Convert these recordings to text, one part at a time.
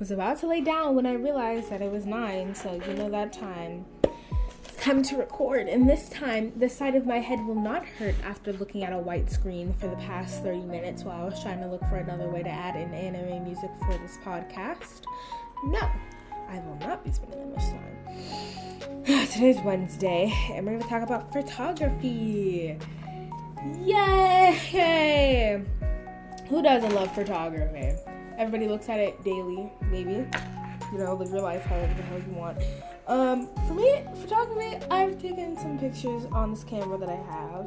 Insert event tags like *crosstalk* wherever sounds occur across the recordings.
was about to lay down when I realized that it was nine. So you know that time. It's time to record, and this time the side of my head will not hurt after looking at a white screen for the past 30 minutes while I was trying to look for another way to add in anime music for this podcast. No, I will not be spending that much time. *sighs* Today's Wednesday, and we're going to talk about photography. Yay! Who doesn't love photography? Everybody looks at it daily, maybe. You know, live your life however the hell you want. Um, for me, photography, I've taken some pictures on this camera that I have.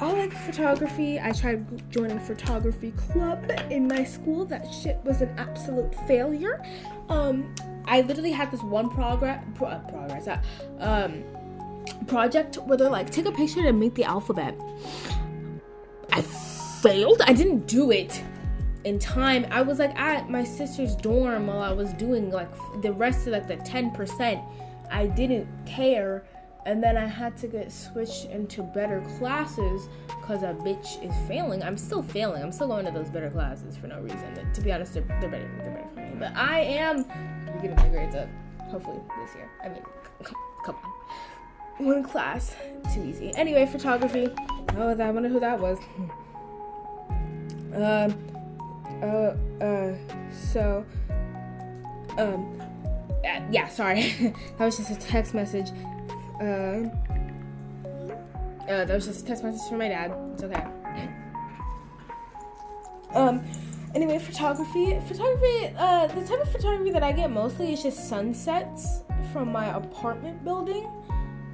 I like photography. I tried joining a photography club in my school. That shit was an absolute failure. Um, I literally had this one progress, pro- uh, progress, uh, um, project where they're like, take a picture and make the alphabet. I failed. I didn't do it in time. I was like at my sister's dorm while I was doing like the rest of like the 10%. I didn't care. And then I had to get switched into better classes because a bitch is failing. I'm still failing. I'm still going to those better classes for no reason. To be honest, they're, they're better. They're better for me. But I am getting my grades up. Hopefully this year. I mean, come on. One class, too easy. Anyway, photography. Oh, that I wonder who that was. *laughs* Um, uh, uh, so, um, uh, yeah, sorry. *laughs* that was just a text message. Uh, uh, that was just a text message from my dad. It's okay. Um, anyway, photography. Photography, uh, the type of photography that I get mostly is just sunsets from my apartment building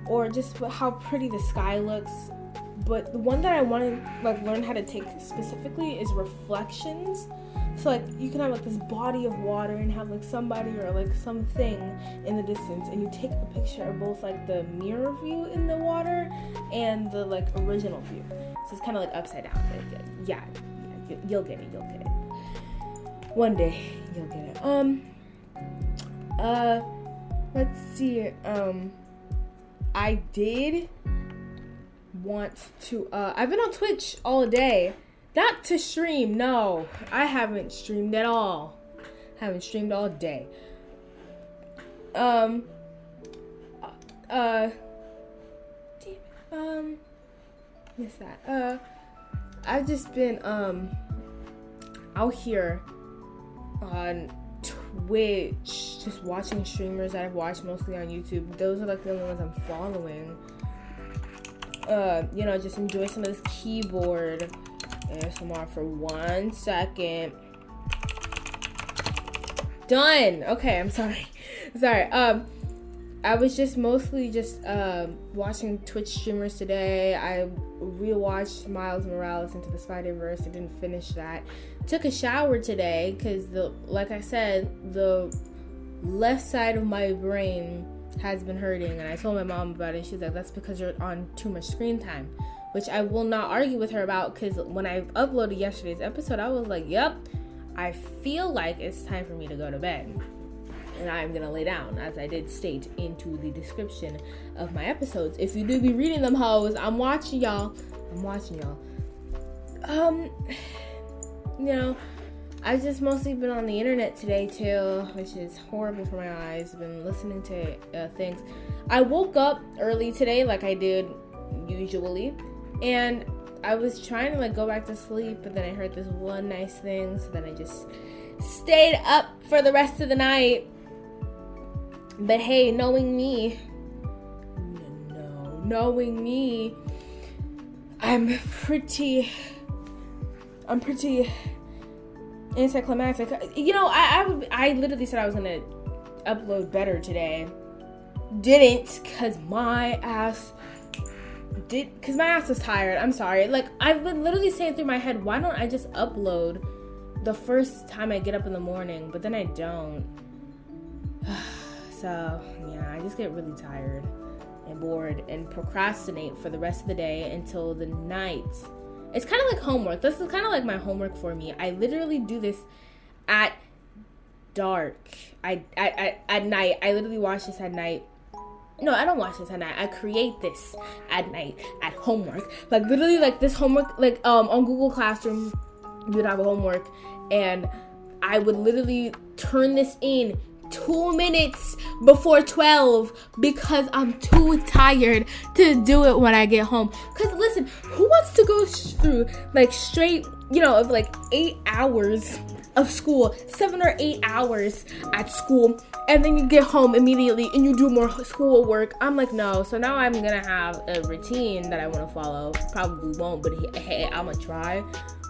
or just how pretty the sky looks but the one that I want to like learn how to take specifically is reflections. So like you can have like this body of water and have like somebody or like something in the distance, and you take a picture of both like the mirror view in the water and the like original view. So it's kind of like upside down. But yeah, yeah, you'll get it. You'll get it. One day you'll get it. Um. Uh. Let's see. Um. I did want to uh I've been on Twitch all day. Not to stream, no. I haven't streamed at all. Haven't streamed all day. Um uh um miss that. Uh I've just been um out here on Twitch, just watching streamers that I've watched mostly on YouTube. Those are like the only ones I'm following uh, you know, just enjoy some of this keyboard ASMR for one second. Done. Okay, I'm sorry. *laughs* sorry. Um, I was just mostly just uh, watching Twitch streamers today. I rewatched Miles Morales into the Spider Verse. I didn't finish that. Took a shower today because the, like I said, the left side of my brain has been hurting and I told my mom about it. She's like, that's because you're on too much screen time, which I will not argue with her about because when I uploaded yesterday's episode, I was like, yep, I feel like it's time for me to go to bed. And I'm gonna lay down, as I did state into the description of my episodes. If you do be reading them, hoes, I'm watching y'all. I'm watching y'all. Um, *sighs* you know, I've just mostly been on the internet today too, which is horrible for my eyes. I've been listening to uh, things. I woke up early today, like I did usually, and I was trying to like go back to sleep, but then I heard this one nice thing, so then I just stayed up for the rest of the night. But hey, knowing me, no, knowing me, I'm pretty, I'm pretty anticlimactic. You know, I I, I literally said I was gonna upload better today. Didn't cause my ass did cause my ass was tired. I'm sorry. Like I've been literally saying through my head, why don't I just upload the first time I get up in the morning? But then I don't. *sighs* so yeah, I just get really tired and bored and procrastinate for the rest of the day until the night it's kind of like homework. This is kind of like my homework for me. I literally do this at dark. I, I, I at night. I literally watch this at night. No, I don't watch this at night. I create this at night at homework. Like literally, like this homework. Like um on Google Classroom, you would have a homework, and I would literally turn this in two minutes before 12 because I'm too tired to do it when I get home. Because listen, who wants to go through like straight, you know, of like eight hours of school, seven or eight hours at school, and then you get home immediately and you do more school work? I'm like, no. So now I'm gonna have a routine that I wanna follow. Probably won't, but hey, I'm gonna try.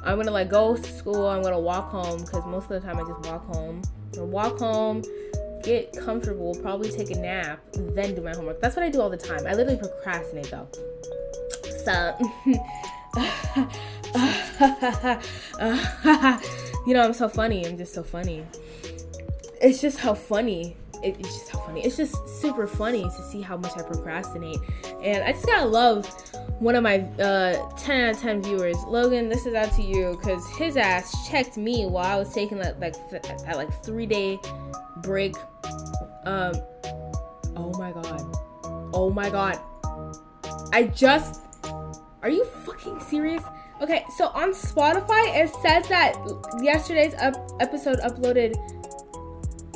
I'm gonna like go to school. I'm gonna walk home because most of the time I just walk home. Walk home, get comfortable, probably take a nap, then do my homework. That's what I do all the time. I literally procrastinate though. So, *laughs* you know, I'm so funny. I'm just so funny. It's just how funny. it's just how funny. It's just super funny to see how much I procrastinate. And I just gotta love one of my uh, 10 out of 10 viewers. Logan, this is out to you because his ass checked me while I was taking that like that like three day break. Um, oh my god. Oh my god. I just. Are you fucking serious? Okay, so on Spotify, it says that yesterday's up- episode uploaded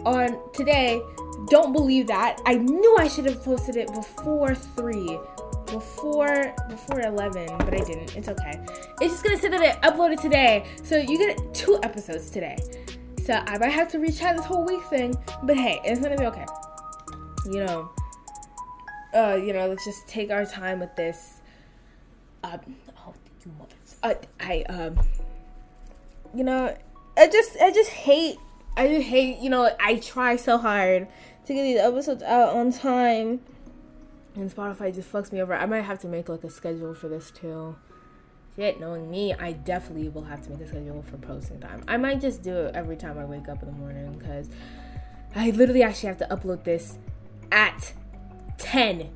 on today. Don't believe that. I knew I should have posted it before 3 before before 11 but i didn't. It's okay. It's just gonna say that it uploaded today. So you get two episodes today. So i might have to retry this whole week thing but hey it's gonna be okay. You know uh you know let's just take our time with this. Um oh you mother uh, i um you know i just i just hate i just hate you know i try so hard to get these episodes out on time and Spotify just fucks me over. I might have to make like a schedule for this too. Shit, knowing me, I definitely will have to make a schedule for posting time. I might just do it every time I wake up in the morning because I literally actually have to upload this at 10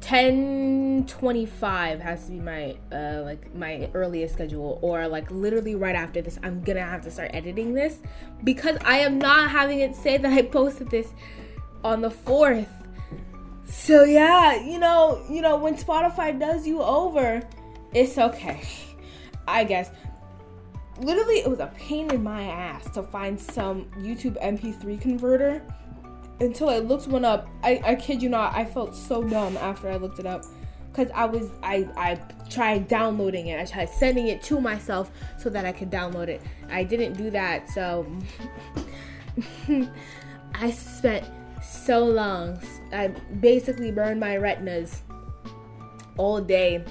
10:25 has to be my uh like my earliest schedule or like literally right after this I'm to have to start editing this because I am not having it say that I posted this on the 4th so yeah, you know, you know, when Spotify does you over, it's okay. I guess. Literally, it was a pain in my ass to find some YouTube MP3 converter until I looked one up. I, I kid you not, I felt so dumb after I looked it up. Cause I was I I tried downloading it. I tried sending it to myself so that I could download it. I didn't do that, so *laughs* I spent so long. I basically burned my retinas all day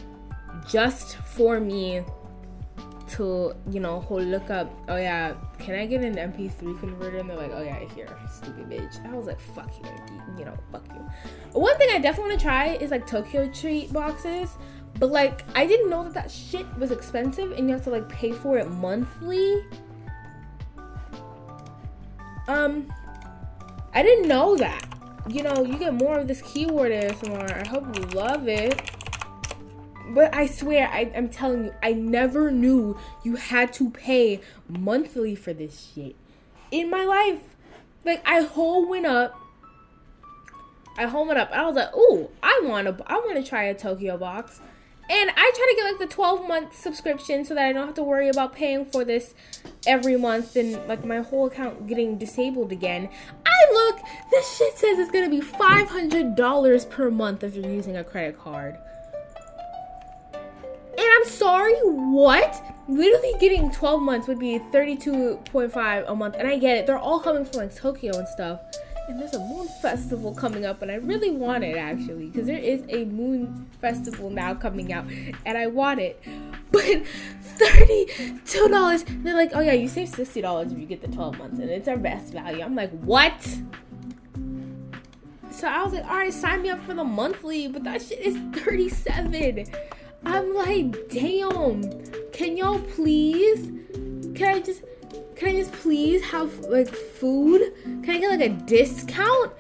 just for me to, you know, whole look up, oh yeah, can I get an MP3 converter? And they're like, oh yeah, here, stupid bitch. I was like, fuck you, you know, fuck you. One thing I definitely want to try is like Tokyo Treat boxes. But like, I didn't know that that shit was expensive and you have to like pay for it monthly. Um, I didn't know that. You know, you get more of this keyboard ASMR. I hope you love it. But I swear, I, am telling you, I never knew you had to pay monthly for this shit in my life. Like I whole went up. I whole went up. I was like, "Ooh, I want to. I want to try a Tokyo box." And I try to get like the 12 month subscription so that I don't have to worry about paying for this every month and like my whole account getting disabled again. I look, this shit says it's gonna be $500 per month if you're using a credit card. And I'm sorry, what? Literally getting 12 months would be 32.5 a month. And I get it, they're all coming from like Tokyo and stuff and there's a moon festival coming up and i really want it actually because there is a moon festival now coming out and i want it. *laughs* But $32 they're like oh yeah you save $60 if you get the 12 months and it's our best value. I'm like what? So i was like all right sign me up for the monthly but that shit is 37 i'm like damn. Can y'all please? Can i just can I just please have like food? Can I get like a discount,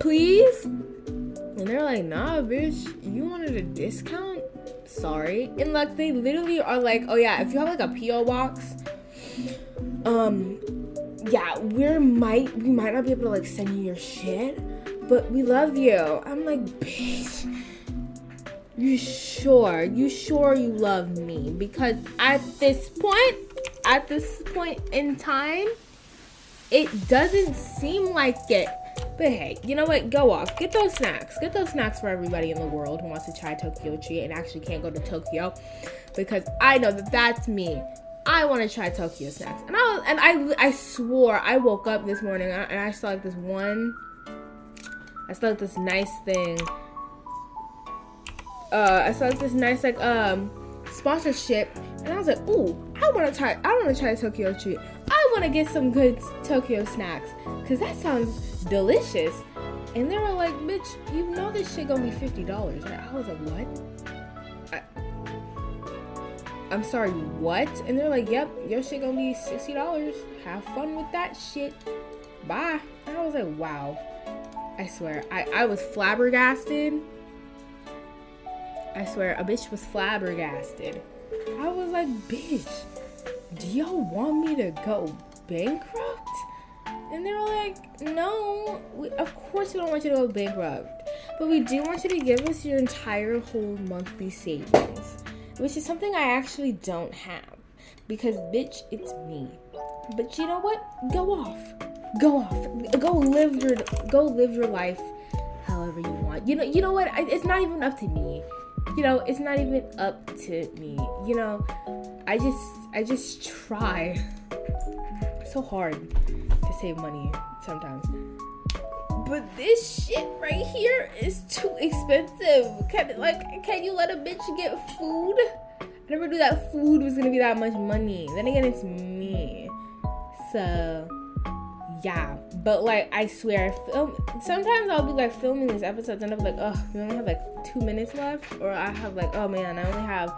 please? And they're like, nah, bitch, you wanted a discount? Sorry. And like they literally are like, oh yeah, if you have like a PO box, um, yeah, we might we might not be able to like send you your shit, but we love you. I'm like, bitch. You sure? You sure you love me? Because at this point, at this point in time, it doesn't seem like it. But hey, you know what? Go off. Get those snacks. Get those snacks for everybody in the world who wants to try Tokyo Treat and actually can't go to Tokyo, because I know that that's me. I want to try Tokyo snacks, and I and I I swore I woke up this morning and I saw like this one. I saw like this nice thing. Uh, I saw like this nice like um sponsorship, and I was like, ooh, I want to try. I want to try Tokyo Treat. I want to get some good Tokyo snacks, cause that sounds delicious. And they were like, bitch, you know this shit gonna be fifty dollars, right? I was like, what? I, I'm sorry, what? And they're like, yep, your shit gonna be sixty dollars. Have fun with that shit. Bye. And I was like, wow. I swear, I, I was flabbergasted. I swear, a bitch was flabbergasted. I was like, bitch, do y'all want me to go bankrupt? And they were like, no, we, of course we don't want you to go bankrupt. But we do want you to give us your entire whole monthly savings, which is something I actually don't have. Because, bitch, it's me. But you know what? Go off. Go off. Go live your go live your life however you want. You know, you know what? It's not even up to me. You know, it's not even up to me. You know, I just I just try *laughs* so hard to save money sometimes. But this shit right here is too expensive. Can like can you let a bitch get food? I never knew that food was gonna be that much money. Then again, it's me. So yeah, but like I swear, I film. Sometimes I'll be like filming these episodes and I'm like, oh, we only have like two minutes left, or I have like, oh man, I only have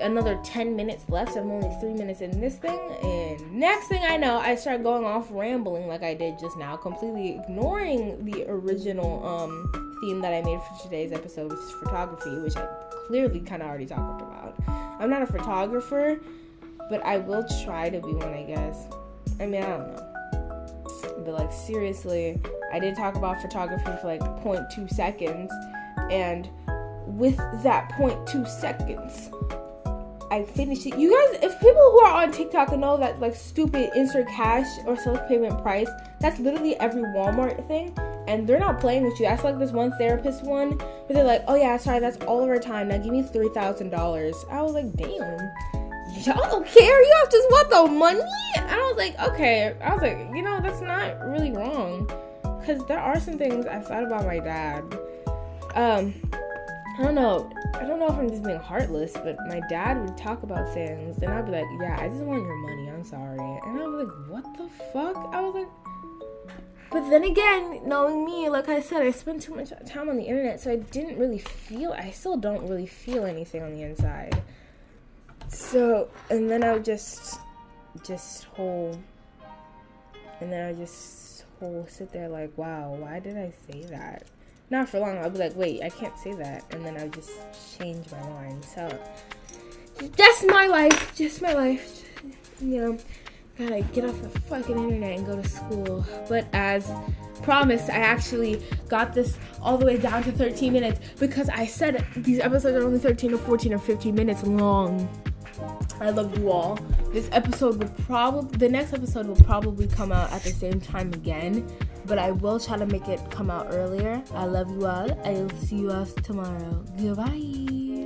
another 10 minutes left. I'm only three minutes in this thing, and next thing I know, I start going off rambling like I did just now, completely ignoring the original um theme that I made for today's episode, which is photography, which I clearly kind of already talked about. I'm not a photographer, but I will try to be one, I guess. I mean, I don't know but like seriously, I did talk about photography for like 0.2 seconds, and with that 0.2 seconds, I finished it. You guys, if people who are on TikTok know that like stupid insert cash or self payment price, that's literally every Walmart thing. And they're not playing with you. That's like this one therapist one where they're like, oh yeah, sorry, that's all of our time. Now give me $3,000. I was like, damn y'all don't care. Y'all just want the money. I was like, okay. I was like, you know, that's not really wrong. Because there are some things I thought about my dad. Um, I don't know. I don't know if I'm just being heartless, but my dad would talk about things, and I'd be like, yeah, I just want your money. I'm sorry. And I was like, what the fuck? I was like, but then again, knowing me, like I said, I spent too much time on the internet, so I didn't really feel, I still don't really feel anything on the inside. So, and then I would just, just whole, and then I'll just whole sit there like, wow, why did I say that? Not for long. I'll be like, wait, I can't say that, and then I would just change my mind. So, that's my life. Just my life. You know, gotta get off the fucking internet and go to school. But as promised, I actually got this all the way down to 13 minutes because I said these episodes are only 13 or 14 or 15 minutes long. I love you all. This episode will probably, the next episode will probably come out at the same time again, but I will try to make it come out earlier. I love you all. I will see you all tomorrow. Goodbye.